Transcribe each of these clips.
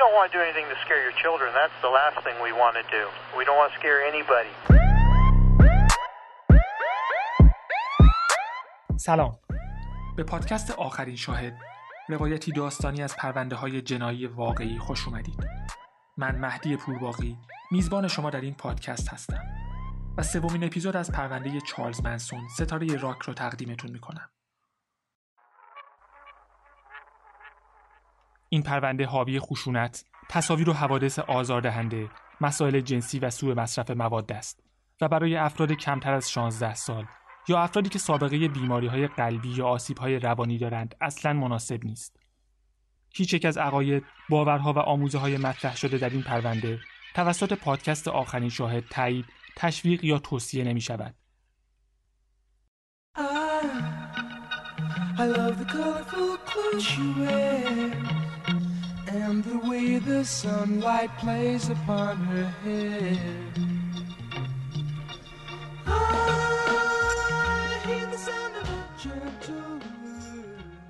don't want to do anything to scare your children. That's the last thing we want to do. We don't want to scare anybody. سلام به پادکست آخرین شاهد روایتی داستانی از پرونده های جنایی واقعی خوش اومدید من مهدی پورباقی میزبان شما در این پادکست هستم و سومین اپیزود از پرونده چارلز منسون ستاره راک رو تقدیمتون می‌کنم این پرونده حاوی خشونت، تصاویر و حوادث آزاردهنده، مسائل جنسی و سوء مصرف مواد است و برای افراد کمتر از 16 سال یا افرادی که سابقه بیماری های قلبی یا آسیب های روانی دارند اصلا مناسب نیست. هیچ یک از عقاید، باورها و آموزه های مطرح شده در این پرونده توسط پادکست آخرین شاهد تایید، تشویق یا توصیه نمی شود. I love the And the way the sunlight plays upon her hair.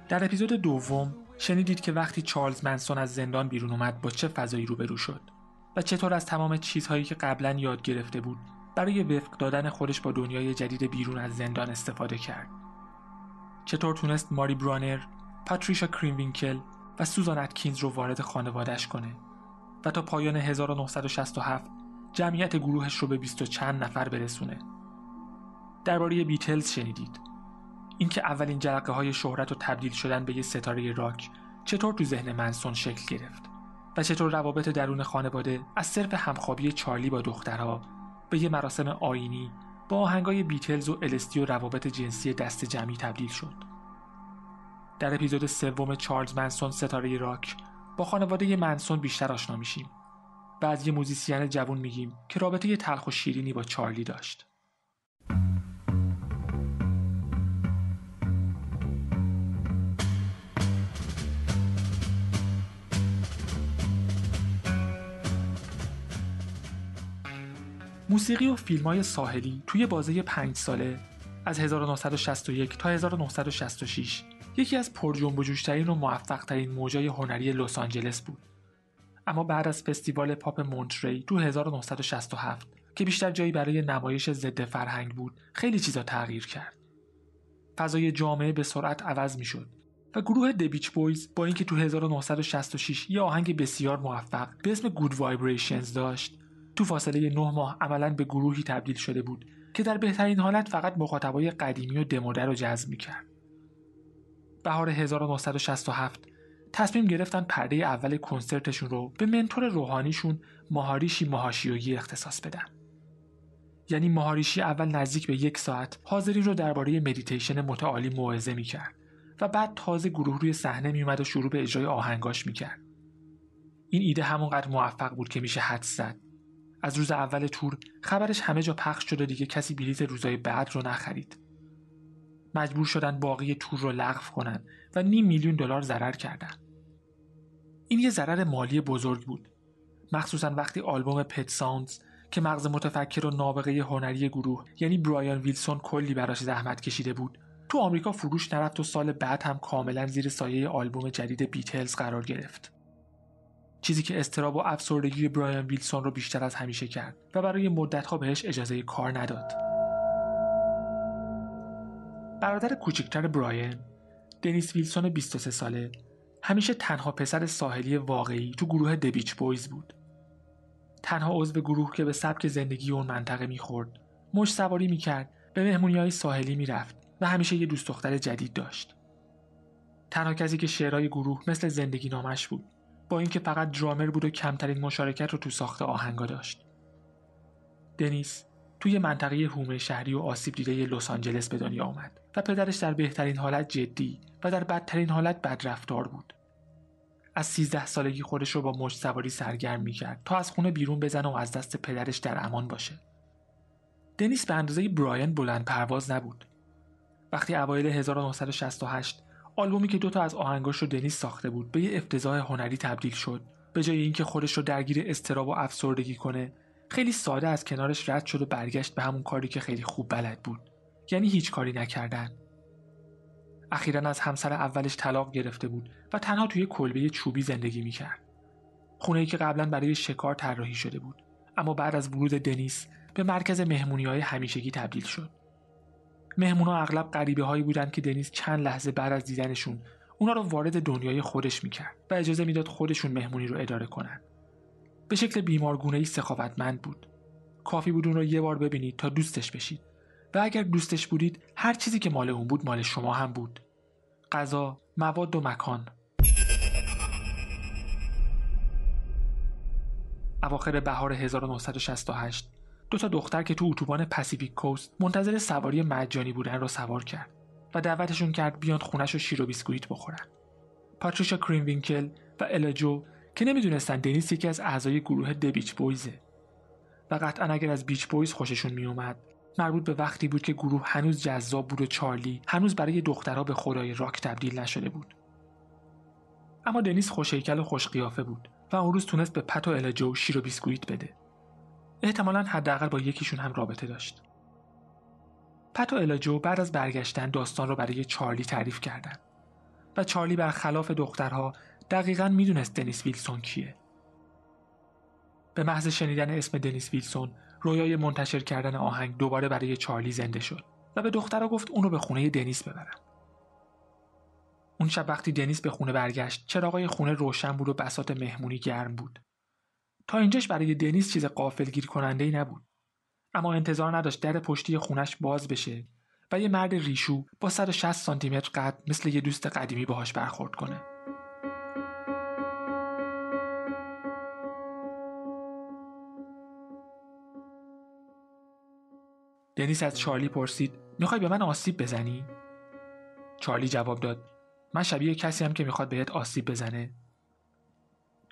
در اپیزود دوم شنیدید که وقتی چارلز منسون از زندان بیرون اومد با چه فضایی روبرو شد؟ و چطور از تمام چیزهایی که قبلا یاد گرفته بود برای وفق دادن خودش با دنیای جدید بیرون از زندان استفاده کرد؟ چطور تونست ماری برانر، پاتریشا کرنوینکل و سوزان اتکینز رو وارد خانوادش کنه و تا پایان 1967 جمعیت گروهش رو به بیست و چند نفر برسونه. درباره بیتلز شنیدید. اینکه اولین جرقه های شهرت و تبدیل شدن به یه ستاره راک چطور تو ذهن منسون شکل گرفت و چطور روابط درون خانواده از صرف همخوابی چارلی با دخترها به یه مراسم آیینی با آهنگای بیتلز و الستی و روابط جنسی دست جمعی تبدیل شد. در اپیزود سوم چارلز منسون ستاره راک با خانواده منسون بیشتر آشنا میشیم و از یه موزیسین جوون میگیم که رابطه تلخ و شیرینی با چارلی داشت. موسیقی و فیلم های ساحلی توی بازه پنج ساله از 1961 تا 1966 یکی از پرجنب و جوشترین و موفقترین موجای هنری لس آنجلس بود. اما بعد از فستیوال پاپ مونتری تو 1967 که بیشتر جایی برای نمایش ضد فرهنگ بود خیلی چیزا تغییر کرد. فضای جامعه به سرعت عوض می شد و گروه The Beach Boys با اینکه تو 1966 یه آهنگ بسیار موفق به اسم Good Vibrations داشت تو فاصله نه ماه عملا به گروهی تبدیل شده بود که در بهترین حالت فقط مخاطبای قدیمی و دموده رو جذب می‌کرد. بهار 1967 تصمیم گرفتن پرده اول کنسرتشون رو به منتور روحانیشون ماهاریشی ماهاشیویی اختصاص بدن. یعنی ماهاریشی اول نزدیک به یک ساعت حاضرین رو درباره مدیتیشن متعالی موعظه می‌کرد و بعد تازه گروه روی صحنه میومد و شروع به اجرای آهنگاش می‌کرد. این ایده همونقدر موفق بود که میشه حدس زد از روز اول تور خبرش همه جا پخش شد و دیگه کسی بلیت روزای بعد رو نخرید. مجبور شدن باقی تور رو لغو کنن و نیم میلیون دلار ضرر کردن. این یه ضرر مالی بزرگ بود. مخصوصا وقتی آلبوم Pet Sounds که مغز متفکر و نابغه هنری گروه یعنی برایان ویلسون کلی براش زحمت کشیده بود تو آمریکا فروش نرفت و سال بعد هم کاملا زیر سایه آلبوم جدید بیتلز قرار گرفت. چیزی که استراب و افسردگی برایان ویلسون رو بیشتر از همیشه کرد و برای مدتها بهش اجازه کار نداد. برادر کوچکتر براین، دنیس ویلسون 23 ساله، همیشه تنها پسر ساحلی واقعی تو گروه دبیچ بویز بود. تنها عضو گروه که به سبک زندگی اون منطقه می‌خورد، مش سواری می‌کرد، به مهمونی های ساحلی می‌رفت و همیشه یه دوست دختر جدید داشت. تنها کسی که شعرهای گروه مثل زندگی نامش بود با اینکه فقط درامر بود و کمترین مشارکت رو تو ساخت آهنگا داشت. دنیس توی منطقه هومه شهری و آسیب دیده لس آنجلس به دنیا آمد و پدرش در بهترین حالت جدی و در بدترین حالت بدرفتار بود. از 13 سالگی خودش رو با مشت سواری سرگرم می‌کرد تا از خونه بیرون بزنه و از دست پدرش در امان باشه. دنیس به اندازه براین بلند پرواز نبود. وقتی اوایل 1968 آلبومی که دوتا از آهنگاش رو دنیس ساخته بود به یه افتضاح هنری تبدیل شد به جای اینکه خودش رو درگیر استراب و افسردگی کنه خیلی ساده از کنارش رد شد و برگشت به همون کاری که خیلی خوب بلد بود یعنی هیچ کاری نکردن اخیرا از همسر اولش طلاق گرفته بود و تنها توی کلبه چوبی زندگی می‌کرد خونه ای که قبلا برای شکار طراحی شده بود اما بعد از ورود دنیس به مرکز مهمونی های همیشگی تبدیل شد مهمونا اغلب غریبه هایی بودند که دنیس چند لحظه بعد از دیدنشون اونا رو وارد دنیای خودش می‌کرد و اجازه می‌داد خودشون مهمونی رو اداره کنند. به شکل بیمارگونه ای سخاوتمند بود. کافی بود اون رو یه بار ببینید تا دوستش بشید و اگر دوستش بودید هر چیزی که مال اون بود مال شما هم بود. غذا، مواد و مکان. اواخر بهار 1968 دو تا دختر که تو اتوبان پسیفیک کوست منتظر سواری مجانی بودن رو سوار کرد و دعوتشون کرد بیان خونش و شیر و بیسکویت بخورن. پاتریشا کرنوینکل و الا جو که نمی‌دونستن دنیس یکی از اعضای گروه The Beach Boys ه و قطعا اگر از Beach Boys خوششون میومد مربوط به وقتی بود که گروه هنوز جذاب بود و چارلی هنوز برای دخترها به خدای راک تبدیل نشده بود. اما دنیس خوشیکل و خوش قیافه بود و اون روز تونست به پت و الجو شیر و بیسکویت بده. احتمالا حداقل با یکیشون هم رابطه داشت. پت و الجو بعد از برگشتن داستان رو برای چارلی تعریف کردن. و چارلی برخلاف دخترها دقیقا می‌دونست دنیس ویلسون کیه. به محض شنیدن اسم دنیس ویلسون رویای منتشر کردن آهنگ دوباره برای چارلی زنده شد و به دخترها گفت اونو به خونه دنیس ببرن اون شب وقتی دنیس به خونه برگشت چراغای خونه روشن بود و بسات مهمونی گرم بود. تا اینجاش برای دنیس چیز قافلگیر کننده ای نبود. اما انتظار نداشت در پشتی خونش باز بشه و یه مرد ریشو با 160 سانتی متر قد مثل یه دوست قدیمی باهاش برخورد کنه. دنیس از چارلی پرسید می‌خوای به من آسیب بزنی؟ چارلی جواب داد من شبیه کسی هم که می‌خواد بهت آسیب بزنه.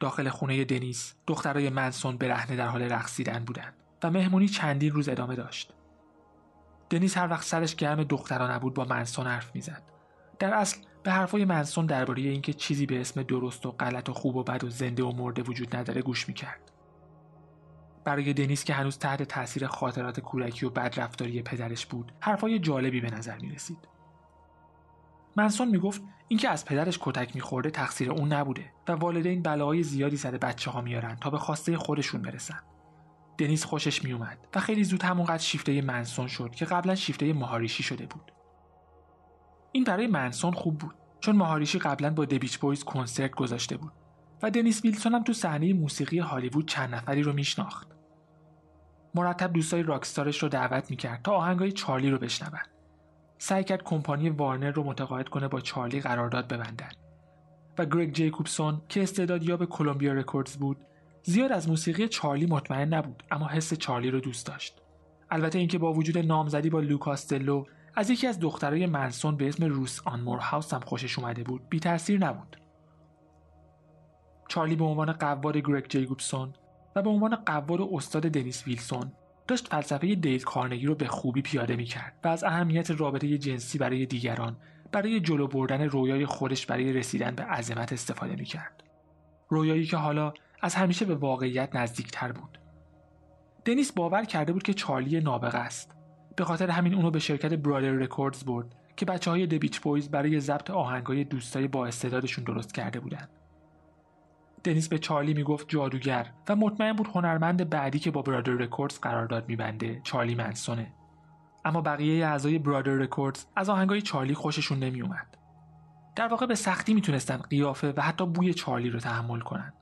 داخل خونه دنیس دخترای منسون برهنه در حال رقصیدن بودند و مهمونی چندین روز ادامه داشت. دنیس هر وقت سرش گرم دخترا نبود با منسون حرف می‌زد. در اصل به حرفای منسون درباره اینکه چیزی به اسم درست و غلط و خوب و بد و زنده و مرده وجود نداره گوش می‌کرد. برای دنیس که هنوز تحت تاثیر خاطرات کودکی و بدرفتاری پدرش بود حرفای جالبی به نظر می رسید منسون می‌گفت اینکه از پدرش کتک میخورده تقصیر اون نبوده و والدین بلاهای زیادی سر بچه ها میارن تا به خواسته خودشون برسن. دنیس خوشش میومد و خیلی زود همونقدر شیفته منسون شد که قبلا شیفته مهاریشی شده بود. این برای منسون خوب بود چون مهاریشی قبلا با دبیچ بویز کنسرت گذاشته بود و دنیس ویلسون هم تو صحنه موسیقی هالیوود چند نفری رو میشناخت. مرتب دوستای راکستارش رو دعوت می‌کرد تا آهنگای چارلی رو بشنون. سعی کرد کمپانی وارنر رو متقاعد کنه با چارلی قرارداد ببندن. و گرگ جیکوبسون که استعداد یاب Columbia Records بود زیاد از موسیقی چارلی مطمئن نبود اما حس چارلی رو دوست داشت. البته اینکه با وجود نامزدی با لو کاستلو از یکی از دخترای منسون به اسم روث آن مورهاوس هم خوشش اومده بود بی تاثیر نبود. چارلی به عنوان گوروی گرگ جیکوبسون و به عنوان گورو استاد دنیس ویلسون داشت فلسفه دیل کارنگی رو به خوبی پیاده می‌کرد و از اهمیت رابطه جنسی برای دیگران برای جلو بردن رویای خودش برای رسیدن به عظمت استفاده می‌کرد. رویایی که حالا از همیشه به واقعیت نزدیکتر بود. دنیس باور کرده بود که چارلی نابغه است. به خاطر همین اونو به شرکت Brother Records برد که بچه های The Beach Boys برای ضبط آهنگای دوستای با استعدادشون درست کرده بودند دنیس به چارلی می‌گفت جادوگر و مطمئن بود هنرمند بعدی که با Brother Records قرارداد میبنده چارلی منسونه. اما بقیه اعضای Brother Records از آهنگای چارلی خوششون نمیومد در واقع به سختی می‌تونستن قیافه و حتی بوی چارلی رو تحمل کنند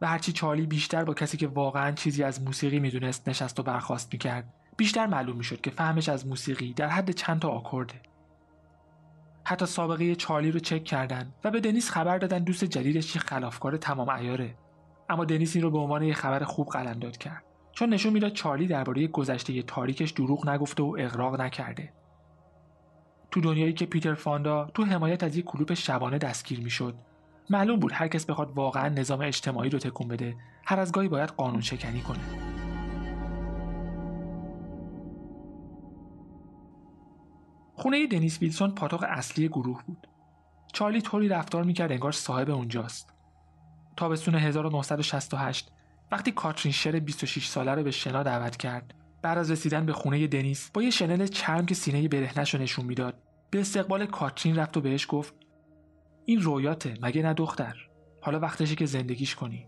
و هرچی چارلی بیشتر با کسی که واقعا چیزی از موسیقی می‌دونست نشست و برخواست می‌کرد بیشتر معلوم می‌شد که فهمش از موسیقی در حد چند تا آکورده. حتی سابقه چارلی رو چک کردن و به دنیس خبر دادن دوست جدیدش یه خلافکار تمام ایاره اما دنیس این رو به عنوان یه خبر خوب قلمداد کرد. چون نشون می‌داد چارلی درباره گذشته تاریکش دروغ نگفته و اغراق نکرده. تو دنیایی که پیتر فاندا تو حمایت از یک کلوپ شبانه دستگیر می‌شد معلوم بود هر کس بخواد واقعا نظام اجتماعی رو تکون بده هر از گاهی باید قانون شکنی کنه. خونه دنیس ویلسون پاتوق اصلی گروه بود. چارلی طوری رفتار می‌کرد انگار صاحب اونجاست. تابستون 1968 وقتی کاترین شر 26 ساله رو به شنا دعوت کرد بعد از رسیدن به خونه دنیس با یه شنل چرم که سینه برهنش رو نشون می‌داد به استقبال کاترین رفت و بهش گفت این رویاته مگه نه دختر حالا وقتشه که زندگیش کنی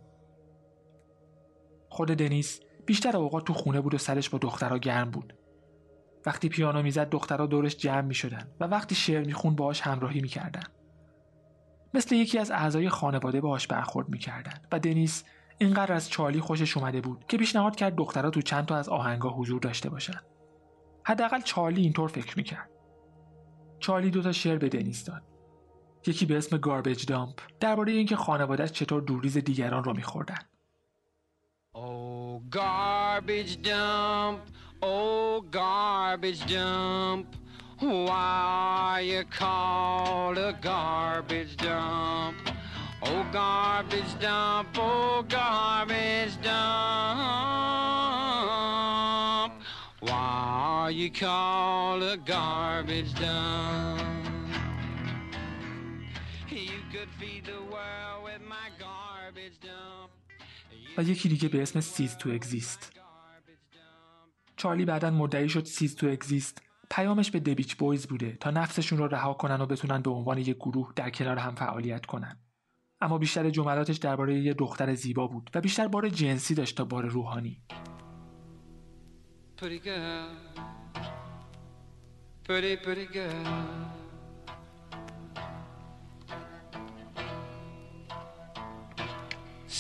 خود دنیس بیشتر اوقات تو خونه بود و سرش با دخترها گرم بود وقتی پیانو می‌زد دخترها دورش جمع می‌شدن و وقتی شعر میخون باهاش همراهی می‌کردن. مثل یکی از اعضای خانواده باهاش برخورد می‌کردن و دنیس اینقدر از چارلی خوشش اومده بود که پیشنهاد کرد دخترها تو چند تا از آهنگا حضور داشته باشن. حداقل چارلی اینطور فکر می‌کرد. چارلی دوتا شعر به دنیس داد. یکی به اسم گاربیج دامپ درباره اینکه خانوادهش چطور دوریز دیگران رو میخوردن. Oh, garbage dump, oh, garbage dump. Why you called a garbage dump? Oh, garbage dump, oh, garbage dump. Why you called a garbage dump? You could feed the world with my garbage dump. و یکی دیگه به اسم سیز تو اگزیست چارلی بعدا مدعی شد Cease to Exist پیامش به The Beach Boys بوده تا نفسشون رو رها کنن و بتونن به عنوان یک گروه در کنار هم فعالیت کنن اما بیشتر جملاتش درباره یه دختر زیبا بود و بیشتر بار جنسی داشت تا بار روحانی.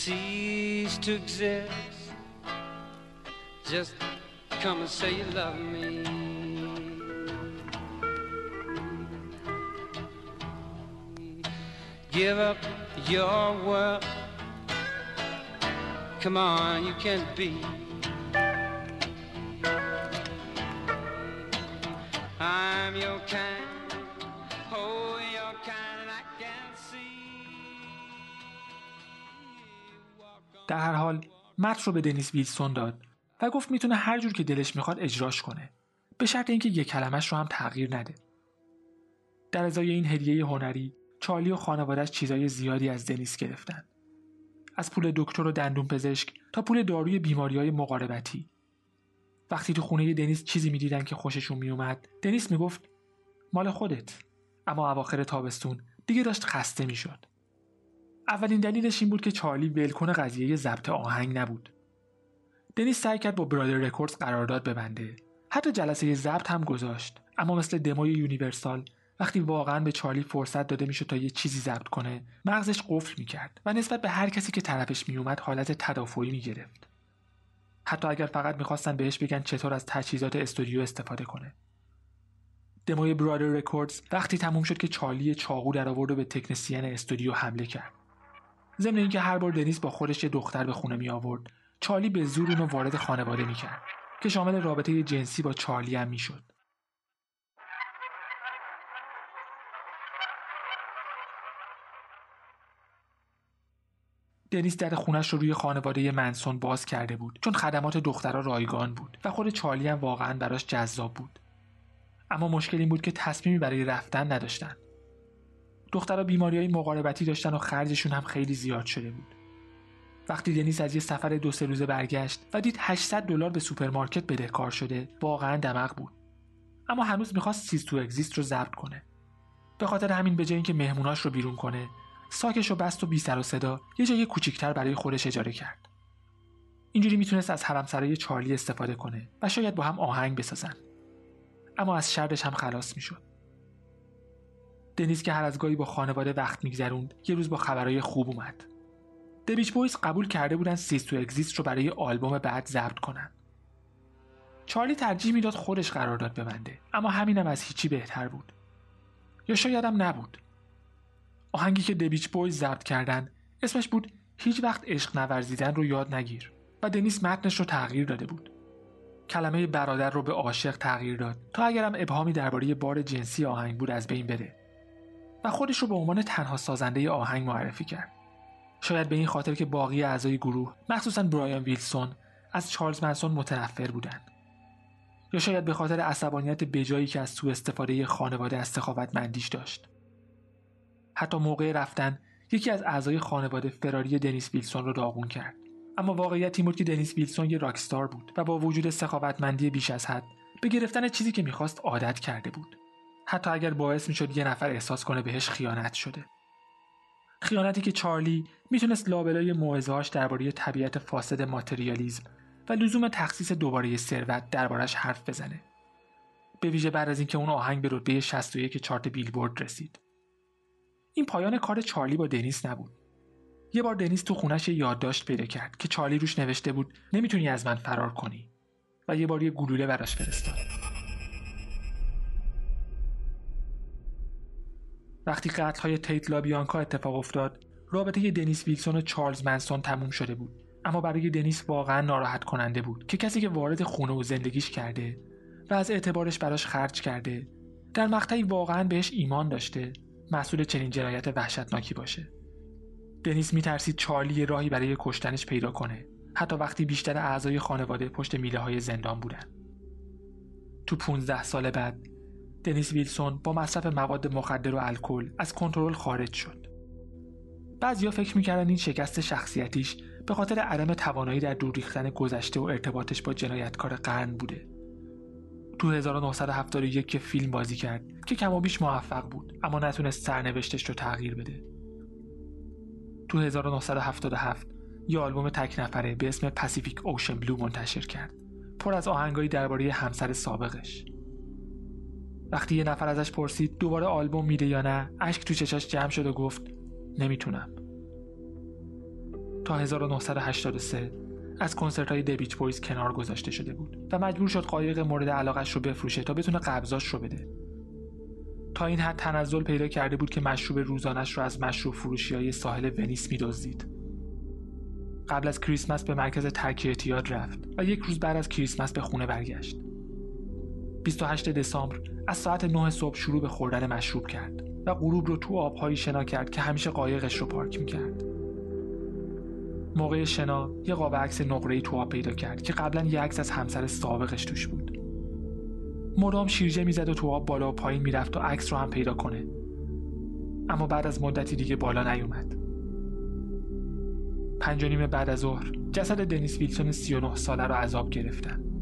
Cease to exist. Just come and say you love me. Give up your world. Come on, you can't be. I'm your kind, oh, your kind, and I can see. Walk on در هر حال متن رو به دنیس ویلسون داد و گفت می‌تونه هر جور که دلش می‌خواد اجراش کنه. به شرط اینکه یک کلمش رو هم تغییر نده. در ازای این هدیه هنری چارلی و خانوادهش چیزای زیادی از دنیس گرفتن. از پول دکتر و دندون پزشک تا پول داروی بیماری های مقاربتی. وقتی تو خونه دنیس چیزی می‌دیدن که خوششون میومد دنیس می‌گفت مال خودت. اما اواخر تابستون دیگه داشت خسته می‌شد. اولین دلیلش این بود که چارلی ولکن قضیه ضبط آهنگ نبود. دنیس سعی کرد با Brother Records قرارداد ببنده. حتی جلسه ضبط هم گذاشت. اما مثل دموی Universal وقتی واقعا به چارلی فرصت داده می‌شد تا یه چیزی ضبط کنه مغزش قفل می‌کرد و نسبت به هر کسی که طرفش میومد حالت تدافعی می‌گرفت. حتی اگر فقط می‌خواستن بهش بگن چطور از تجهیزات استودیو استفاده کنه. دموی Brother Records وقتی تموم شد که چارلی چاقو در آورد و به تکنسین استودیو حمله کرد. ضمن اینکه هر بار دنیس با خودش یه دختر به خونه می آورد چارلی به زور اونو وارد خانواده می کرد که شامل رابطه جنسی با چارلی هم می شد. دنیس در خونش رو روی خانواده منسون باز کرده بود چون خدمات دخترها رایگان بود و خود چارلی هم واقعا براش جذاب بود. اما مشکل این بود که تصمیمی برای رفتن نداشتن. دخترها بیماری های مقاربتی داشتن و خرجشون هم خیلی زیاد شده بود. وقتی دنیس از یه سفر دو سه روزه برگشت و دید 800 دلار به سوپرمارکت بدهکار شده واقعا دمق بود. اما هنوز می‌خواست Cease to Exist رو ضبط کنه. به خاطر همین به جای اینکه مهموناش رو بیرون کنه ساکش و بست و بی سر و صدا یه جای کوچیکتر برای خودش اجاره کرد. اینجوری می‌تونست از حرمسرای چارلی استفاده کنه و شاید با هم آهنگ بسازن. اما از شرش هم خلاص می‌شد. دنیز که هر از گاهی با خانواده وقت میگذروند یه روز با خبرهای خوب اومد. دبیچ بویز قبول کرده بودن سیز تو اگزیست رو برای آلبوم بعد ضبط کنن. چارلی ترجیح می‌داد خودش قرارداد ببنده اما همینم از هیچی بهتر بود. یا شایدم نبود. آهنگی که دبیچ بویز ضبط کردن اسمش بود هیچ وقت عشق نورزیدن رو یاد نگیر و دنیس متنش رو تغییر داده بود. کلمه برادر رو به عاشق تغییر داد تا اگرم ابهامی درباره بار جنسی آهنگ بود از بین بره و خودش رو به عنوان تنها سازنده آهنگ معرفی کرد. شاید به این خاطر که باقی اعضای گروه مخصوصا برایان ویلسون از چارلز منسون متنفر بودند. یا شاید به خاطر عصبانیت بجایی که از سوء استفاده خانواده از سخاوتمندیش داشت. حتی موقع رفتن یکی از اعضای خانواده فراری دنیس ویلسون رو داغون کرد. اما واقعیت این بود که دنیس ویلسون یه راکستار بود و با وجود سخاوتمندی بیش از حد به گرفتن چیزی که می‌خواست عادت کرده بود. حتی اگر باعث می‌شد یه نفر احساس کنه بهش خیانت شده. خیانتی که چارلی می‌تونست لابلای موعظه‌هاش درباره طبیعت فاسد ماتریالیزم و لزوم تخصیص دوباره ثروت دربارش حرف بزنه. به ویژه بعد از اینکه اون آهنگ به رتبه 61 چارت بیلبورد رسید. این پایان کار چارلی با دنیس نبود. یه بار دنیس تو خونش یادداشت پیدا کرد که چارلی روش نوشته بود نمی‌تونی از من فرار کنی. و یه بار یه گلوله براش فرستاد. وقتی قتل های تیت لابیانکا اتفاق افتاد رابطه دنیس ویلسون و چارلز منسون تموم شده بود. اما برای دنیس واقعا ناراحت کننده بود که کسی که وارد خونه و زندگیش کرده و از اعتبارش براش خرج کرده در مقطعی واقعا بهش ایمان داشته مسئول چنین جنایت وحشتناکی باشه. دنیس میترسید چارلی راهی برای کشتنش پیدا کنه حتی وقتی بیشتر اعضای خانواده پشت میله های زندان بودن. تو 15 سال بعد دنیس ویلسون با مصرف مواد مخدر و الکل از کنترل خارج شد. بعضیا فکر می‌کردن این شکست شخصیتیش به خاطر عدم توانایی در دور ریختن گذشته و ارتباطش با جنایتکار قرن بوده. تو 1971 که فیلم بازی کرد که کم و بیش موفق بود اما نتونست سرنوشتش رو تغییر بده. تو 1977 یه آلبوم تک نفره به اسم پاسیفیک اوشن بلو منتشر کرد. پر از آهنگایی درباره همسر سابقش. وقتی یه نفر ازش پرسید دوباره آلبوم میده یا نه اشک تو چشاش جمع شد و گفت نمی‌تونم. تا 1983 از کنسرت های دبیچ بویز کنار گذاشته شده بود و مجبور شد قایق مورد علاقش رو بفروشه تا بتونه قبضاش رو بده. تا این حد تنزل پیدا کرده بود که مشروب روزانش رو از مشروب فروشی های ساحل ونیس میدزدید. قبل از کریسمس به مرکز ترک اعتیاد رفت و یک روز بعد از کریسمس به خونه برگشت. 28 دسامبر از ساعت 9 صبح شروع به خوردن مشروب کرد و غروب رو تو آبهایی شنا کرد که همیشه قایقش رو پارک می‌کرد. موقع شنا یه قاب عکس نقره‌ای تو آب پیدا کرد که قبلا یه عکس از همسر سابقش توش بود. مدام شیرجه می‌زد و تو آب بالا و پایین می‌رفت و عکس رو هم پیدا کنه. اما بعد از مدتی دیگه بالا نیومد. پنج نیم بعد از ظهر جسد دنیس ویلسون 39 ساله رو عذاب گرفتن.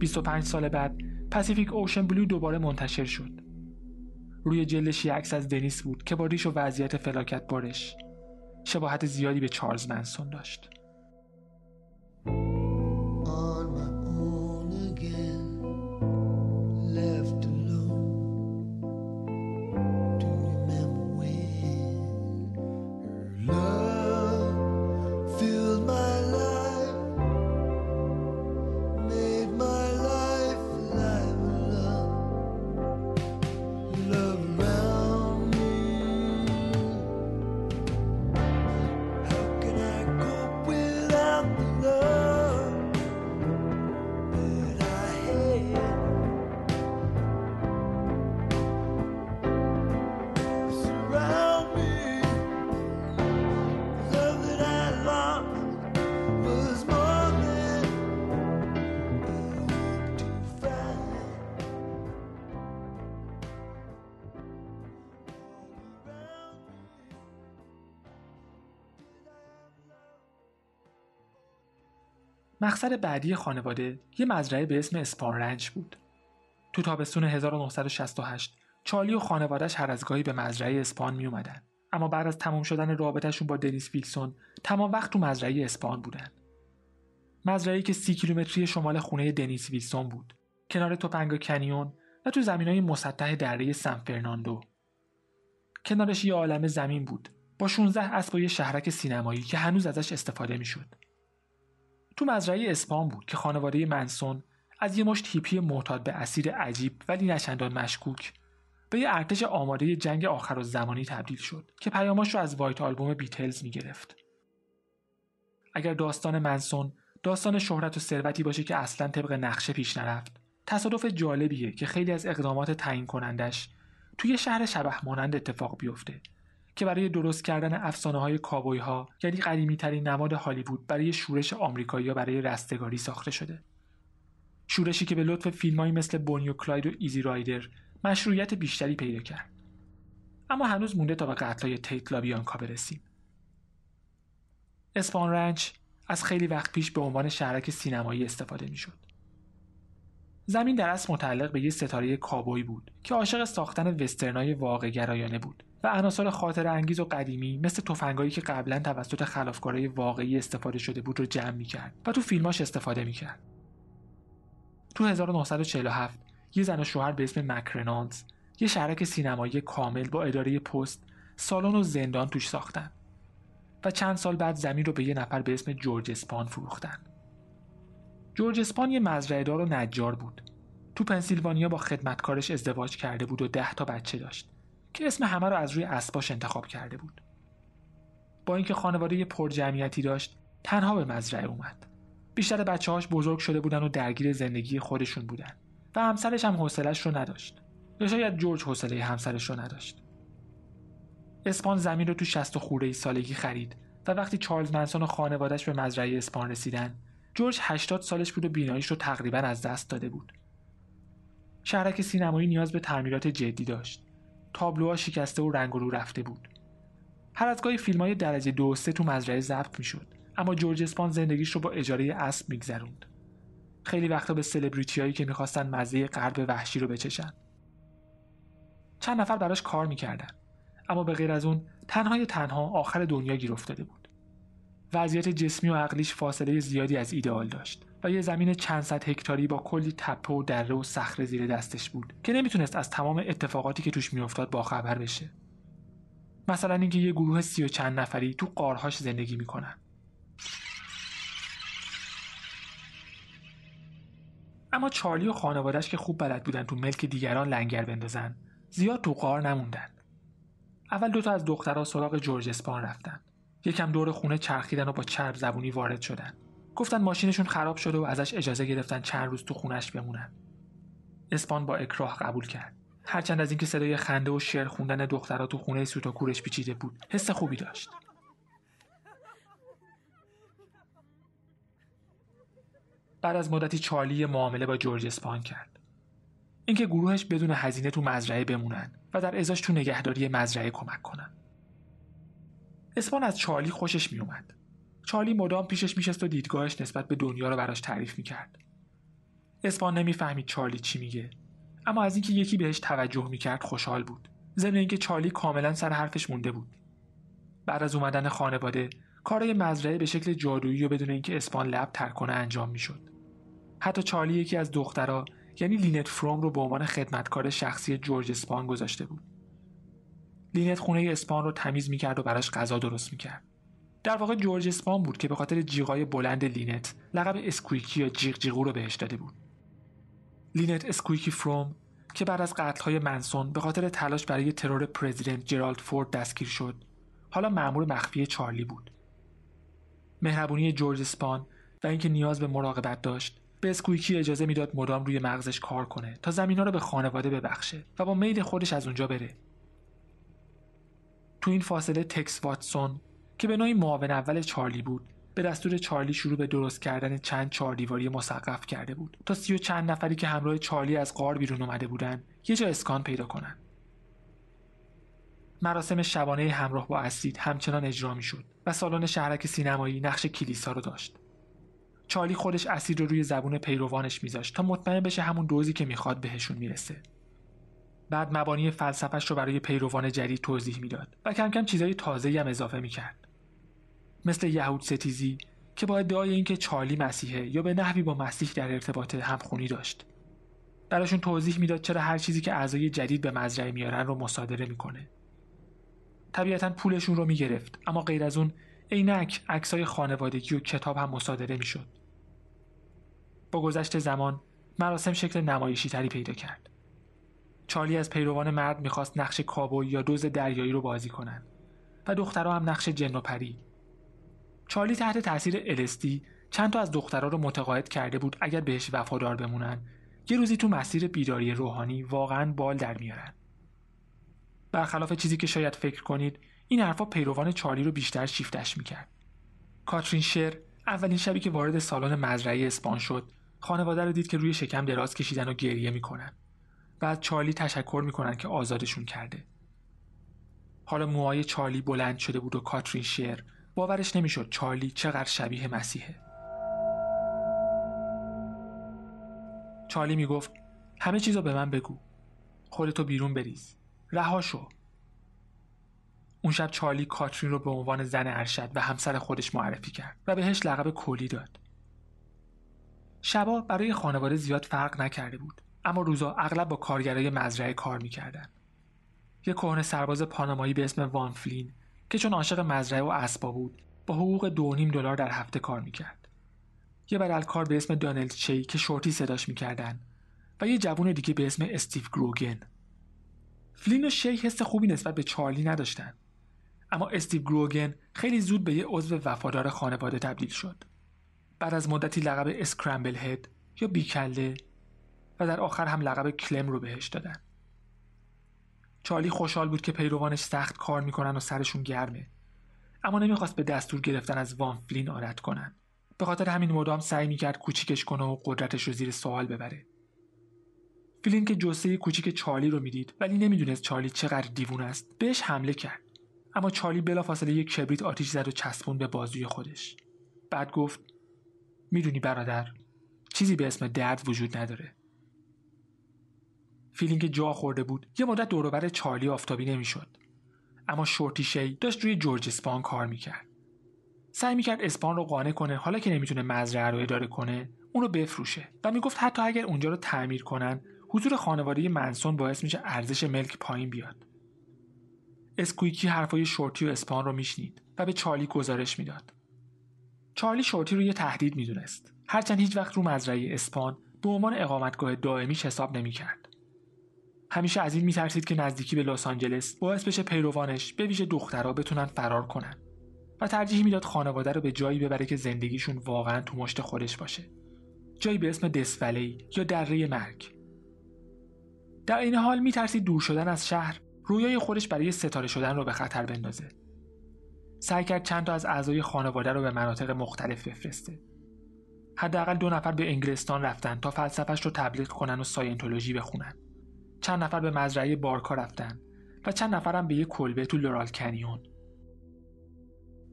25 سال بعد پاسیفیک اوشن بلو دوباره منتشر شد. روی جلدش یه عکس از دنیس بود که با ریش و وضعیت فلاکت بارش شباهت زیادی به چارلز منسون داشت. مقصد بعدی خانواده یه مزرعه به اسم Spahn Ranch بود. تو تابستون 1968 چارلی و خانوادهش هر از گاهی به مزرعه اسپان می اومدن. اما بعد از تمام شدن رابطهشون با دنیس ویلسون تمام وقت تو مزرعه اسپان بودن. مزرعه‌ای که سی کیلومتری شمال خونه دنیس ویلسون بود. کنار توپنگا کنیون و تو زمینای مسطح دره سن فرناندو. کنارش یه عالم زمین بود با 16 اسبای شهرک سینمایی که هنوز ازش استفاده می‌شد. تو مزرعه اسپان بود که خانواده منسون از یه مشت هیپی معتاد به اسیر عجیب ولی نچندان مشکوک به یه ارتش آماده جنگ آخر و زمانی تبدیل شد که پیاماش رو از وایت آلبوم بیتلز می‌گرفت. اگر داستان منسون داستان شهرت و ثروتی باشه که اصلا طبق نقشه پیش نرفت تصادف جالبیه که خیلی از اقدامات تعیین کنندش توی شهر شبه مانند اتفاق بیفته که برای درست کردن افسانه های کابوی ها یعنی قدیمی ترین نماد هالیوود برای شورش آمریکایی برای رستگاری ساخته شده. شورشی که به لطف فیلمهایی مثل بانی و کلاید و Easy Rider مشروعیت بیشتری پیدا کرد. اما هنوز مونده تا به قتلای تیت لابیانکا برسیم. Spahn Ranch از خیلی وقت پیش به عنوان شهرک سینمایی استفاده می‌شد. زمین در اصل متعلق به یه ستاره کابوی بود که عاشق ساختن وسترنای واقع گرایانه بود و عناصر خاطر انگیز و قدیمی مثل تفنگایی که قبلا توسط خلافکارای واقعی استفاده شده بود رو جمع می‌کرد و تو فیلماش استفاده می‌کرد. تو 1947 یه زن و شوهر به اسم مکرنالز یه شرک سینمایی کامل با اداره پست سالن و زندان توش ساختن و چند سال بعد زمین رو به یه نفر به اسم جورج اسپان فروختن. جورج اسپان یه مزرعه دار و نجار بود. تو پنسیلوانیا با خدمتکارش ازدواج کرده بود و ده تا بچه داشت که اسم همه رو از روی اسباش انتخاب کرده بود. با اینکه خانواده پرجمعیتی داشت، تنها به مزرعه اومد. بیشتر بچه هاش بزرگ شده بودن و درگیر زندگی خودشون بودن و همسرش هم حوصلش رو نداشت. یا شاید جورج حوصله همسرش رو نداشت. اسپان زمین رو تو شست و خوره سالگی خرید و وقتی چارلز منسون و خانوادش به مزرعه اسپان رسیدن جورج 80 سالش بود و بیناییش رو تقریبا از دست داده بود. شهرک سینمایی نیاز به تعمیرات جدی داشت. تابلوها شکسته و رنگ رو رفته بود. هر از گاهی فیلم های درجه دو سه تو مزرعه ضبط می‌شد اما جورج اسپان زندگیش رو با اجاره اسب میگذروند. خیلی وقتا به سلبریتی هایی که می‌خواستن مزه غرب وحشی رو بچشن. چند نفر براش کار می‌کردن اما به غیر از اون تنهای تنها آخر دنیا گیر افتاده بود. وضعیت جسمی و عقلیش فاصله زیادی از ایدئال داشت و یه زمین چند صد هکتاری با کلی تپه و دره و صخره زیر دستش بود که نمی‌تونست از تمام اتفاقاتی که توش میافتاد باخبر بشه. مثلا اینکه یه گروه سی و چند نفری تو قارهاش زندگی می‌کنن. اما چارلی و خانوادش که خوب بلد بودن تو ملک دیگران لنگر بندازن زیاد تو قار نموندن. اول دوتا از دخترها سراغ جورج اسپان رفتن. یکم دور خونه چرخیدن و با چرب زبونی وارد شدن. گفتن ماشینشون خراب شده و ازش اجازه گرفتن چند روز تو خونش بمونن. اسپان با اکراه قبول کرد. هرچند از اینکه صدای خنده و شعر خوندن دخترها تو خونه سوتا کورش پیچیده بود حس خوبی داشت. بعد از مدتی چارلی معامله با جورج اسپان کرد. اینکه گروهش بدون هزینه تو مزرعه بمونن و در ازاش تو نگهداری مزرعه کمک کنن. اسپان از چارلی خوشش میومد چارلی مدام پیشش میشست و دیدگاهش نسبت به دنیا رو براش تعریف می‌کرد. اسپان نمی‌فهمید چارلی چی میگه اما از اینکه یکی بهش توجه می‌کرد خوشحال بود. ضمن اینکه چارلی کاملا سر حرفش مونده بود. بعد از اومدن خانواده کارای مزرعه به شکل جادویی و بدون اینکه اسپان لب تر کنه انجام می‌شد. حتی چارلی یکی از دخترها یعنی لینت فروم رو به عنوان خدمتکار شخصی جورج اسپان گذاشته بود. لینت خونه اسپان رو تمیز می‌کرد و براش غذا درست می‌کرد. در واقع جورج اسپان بود که به خاطر جیغای بلند لینت لقب اسکویکی یا جیغ جیغو رو بهش داده بود. لینت اسکویکی فروم که بعد از قتلهای منسون به خاطر تلاش برای ترور پرزیدنت جرالد فورد دستگیر شد حالا مأمور مخفی چارلی بود. مهربونی جورج اسپان و اینکه نیاز به مراقبت داشت به اسکویکی اجازه می‌داد مدام روی مغزش کار کنه تا زمینا رو به خانواده ببخشه و با میل خودش از اونجا بره. تو این فاصله تکس واتسون که به نوعی معاون اول چارلی بود. به دستور چارلی شروع به درست کردن چند چهاردیواری مسقف کرده بود. تا سی و چند نفری که همراه چارلی از غار بیرون اومده بودن یه جا اسکان پیدا کنن. مراسم شبانه همراه با اسید همچنان اجرا می‌شد و سالن شهرک سینمایی نقش کلیسا رو داشت. چارلی خودش اسید رو روی زبون پیروانش میذاشت تا مطمئن بشه همون دوزی که می‌خواد بهشون می‌رسه. بعد مبانی فلسفش رو برای پیروان جدید توضیح می‌داد و کم کم چیزای تازه‌ای هم اضافه می‌کرد. مثل یهود ستیزی که با ادعای اینکه چارلی مسیحه یا به نحوی با مسیح در ارتباط همخونی داشت. براشون توضیح می‌داد چرا هر چیزی که اعضای جدید به مزرعه میارن رو مصادره می‌کنه. طبیعتا پولشون رو می‌گرفت اما غیر از اون عینک عکسای خانوادگی و کتاب هم مصادره می‌شد. با گذشت زمان مراسم شکل نمایشی تری پیدا کرد. چارلی از پیروان مرد می‌خواست نقش کابوی یا دوز دریایی رو بازی کنن و دخترها هم نقش جن و پری. چارلی تحت تاثیر الستی چند تا از دخترها رو متقاعد کرده بود اگر بهش وفادار بمونن. یه روزی تو مسیر بیداری روحانی واقعا بال در میارن. برخلاف چیزی که شاید فکر کنید این حرفا پیروان چارلی رو بیشتر شیفتش می‌کرد. کاترین شر اولین شبی که وارد سالن مزرعه اسپان شد خانواده رو دید که روی شکم دراز کشیدن و گریه می‌کنن. و از چارلی تشکر می‌کنن که آزادشون کرده. حالا موهای چارلی بلند شده بود و کاترین شیر باورش نمی‌شد چارلی چقدر شبیه مسیحه چارلی می‌گفت همه چیزو به من بگو خودتو بیرون بریز رها شو اون شب چارلی کاترین رو به عنوان زن ارشد و همسر خودش معرفی کرد و بهش لقب کلی داد. شبا برای خانواده زیاد فرق نکرده بود اما روزا اغلب با کارگرای مزرعه کار می‌کردن. یه کهنه سرباز پانامایی به اسم خوان فلین که چون عاشق مزرعه و اسبا بود با حقوق دو نیم دلار در هفته کار می‌کرد. یه بدلکار به اسم دانلد شی که شورتی صداش می‌کردن و یه جوون دیگه به اسم استیو گروگن. فلین و شی حس خوبی نسبت به چارلی نداشتن اما استیو گروگن خیلی زود به یه عضو وفادار خانواده تبدیل شد. بعد از مدتی لقب Scramblehead یا بی‌کله و در آخر هم لقب کلم رو بهش دادن. چارلی خوشحال بود که پیروانش سخت کار می‌کنن و سرشون گرمه. اما نمی‌خواست به دستور گرفتن از وان فلین عادت کنن. به خاطر همین مدام سعی می‌کرد کوچیکش کنه و قدرتش رو زیر سوال ببره. فلین که جسه کوچیک چارلی رو می‌دید ولی نمی‌دونست چارلی چقدر دیوون است بهش حمله کرد. اما چارلی بلافاصله یک کبریت آتیش زد و چسبون به بازوی خودش. بعد گفت می‌دونی برادر چیزی به اسم درد وجود نداره. فلین جا خورده بود. یه مدت دوروبر چارلی آفتابی نمی‌شد. اما شورتی شی داشت روی جورج اسپان کار می‌کرد. سعی می‌کرد اسپان رو قانع کنه حالا که نمی‌تونه مزرعه رو اداره کنه اون رو بفروشه و می‌گفت حتی اگر اونجا رو تعمیر کنن حضور خانواده منسون باعث میشه ارزش ملک پایین بیاد. اسکویکی حرفای شورتی و اسپان رو میشنید و به چارلی گزارش می‌داد. چارلی شورتی رو یه تهدید می‌دونست. هرچند هیچ وقت رو مزرعه اسپان به عنوان اقامتگاه دائمیش حساب نمی‌کرد. همیشه از این میترسید که نزدیکی به لس آنجلس باعث بشه پیروانش به ویژه دخترها بتونن فرار کنن و ترجیح می‌داد خانواده رو به جایی ببره که زندگیشون واقعا تو مشت خودش باشه. جایی به اسم دسولی یا دره مرگ. در این حال میترسید دور شدن از شهر رویای خودش برای ستاره شدن رو به خطر بندازه. سعی کرد چند تا از اعضای خانواده رو به مناطق مختلف بفرسته. حداقل دو نفر به انگلستان رفتن تا فلسفش رو تبلیغ کنن و ساینتولوژی بخونن. چند نفر به مزرعه بارکا رفتن و چند نفرم به یه کلبه تو لورال کنیون.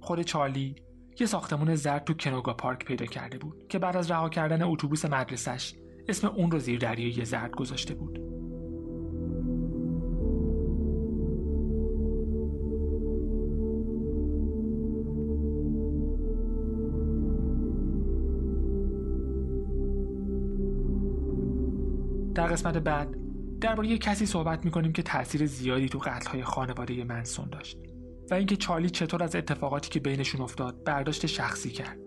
خود چارلی یه ساختمون زرد تو کنوگا پارک پیدا کرده بود که بعد از رها کردن اتوبوس مدرسش اسم اون رو زیر دریای زرد گذاشته بود. در قسمت بعد درباره کسی صحبت می‌کنیم که تاثیر زیادی تو قتلهای خانواده منسون داشت و اینکه چارلی چطور از اتفاقاتی که بینشون افتاد برداشت شخصی کرد.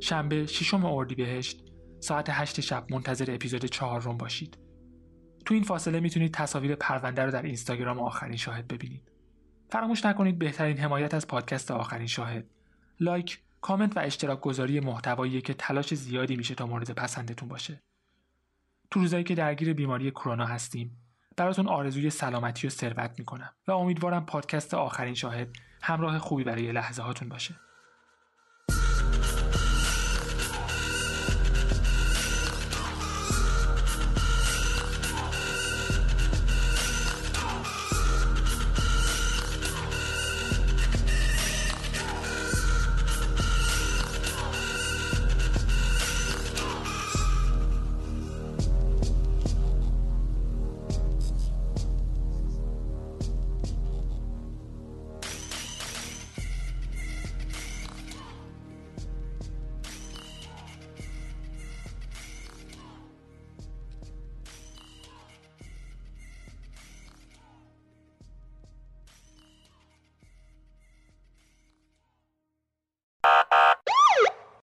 شنبه ششم اردیبهشت ساعت هشت شب منتظر اپیزود چهارم باشید. تو این فاصله می‌تونید تصاویر پرونده رو در اینستاگرام آخرین شاهد ببینید. فراموش نکنید بهترین حمایت از پادکست آخرین شاهد. لایک کامنت و اشتراک گذاری محتوایی که تلاش زیادی میشه تا مورد پسندتون باشه. تو روزایی که درگیر بیماری کرونا هستیم براتون آرزوی سلامتی و ثروت می‌کنم و امیدوارم پادکست آخرین شاهد همراه خوبی برای لحظه هاتون باشه.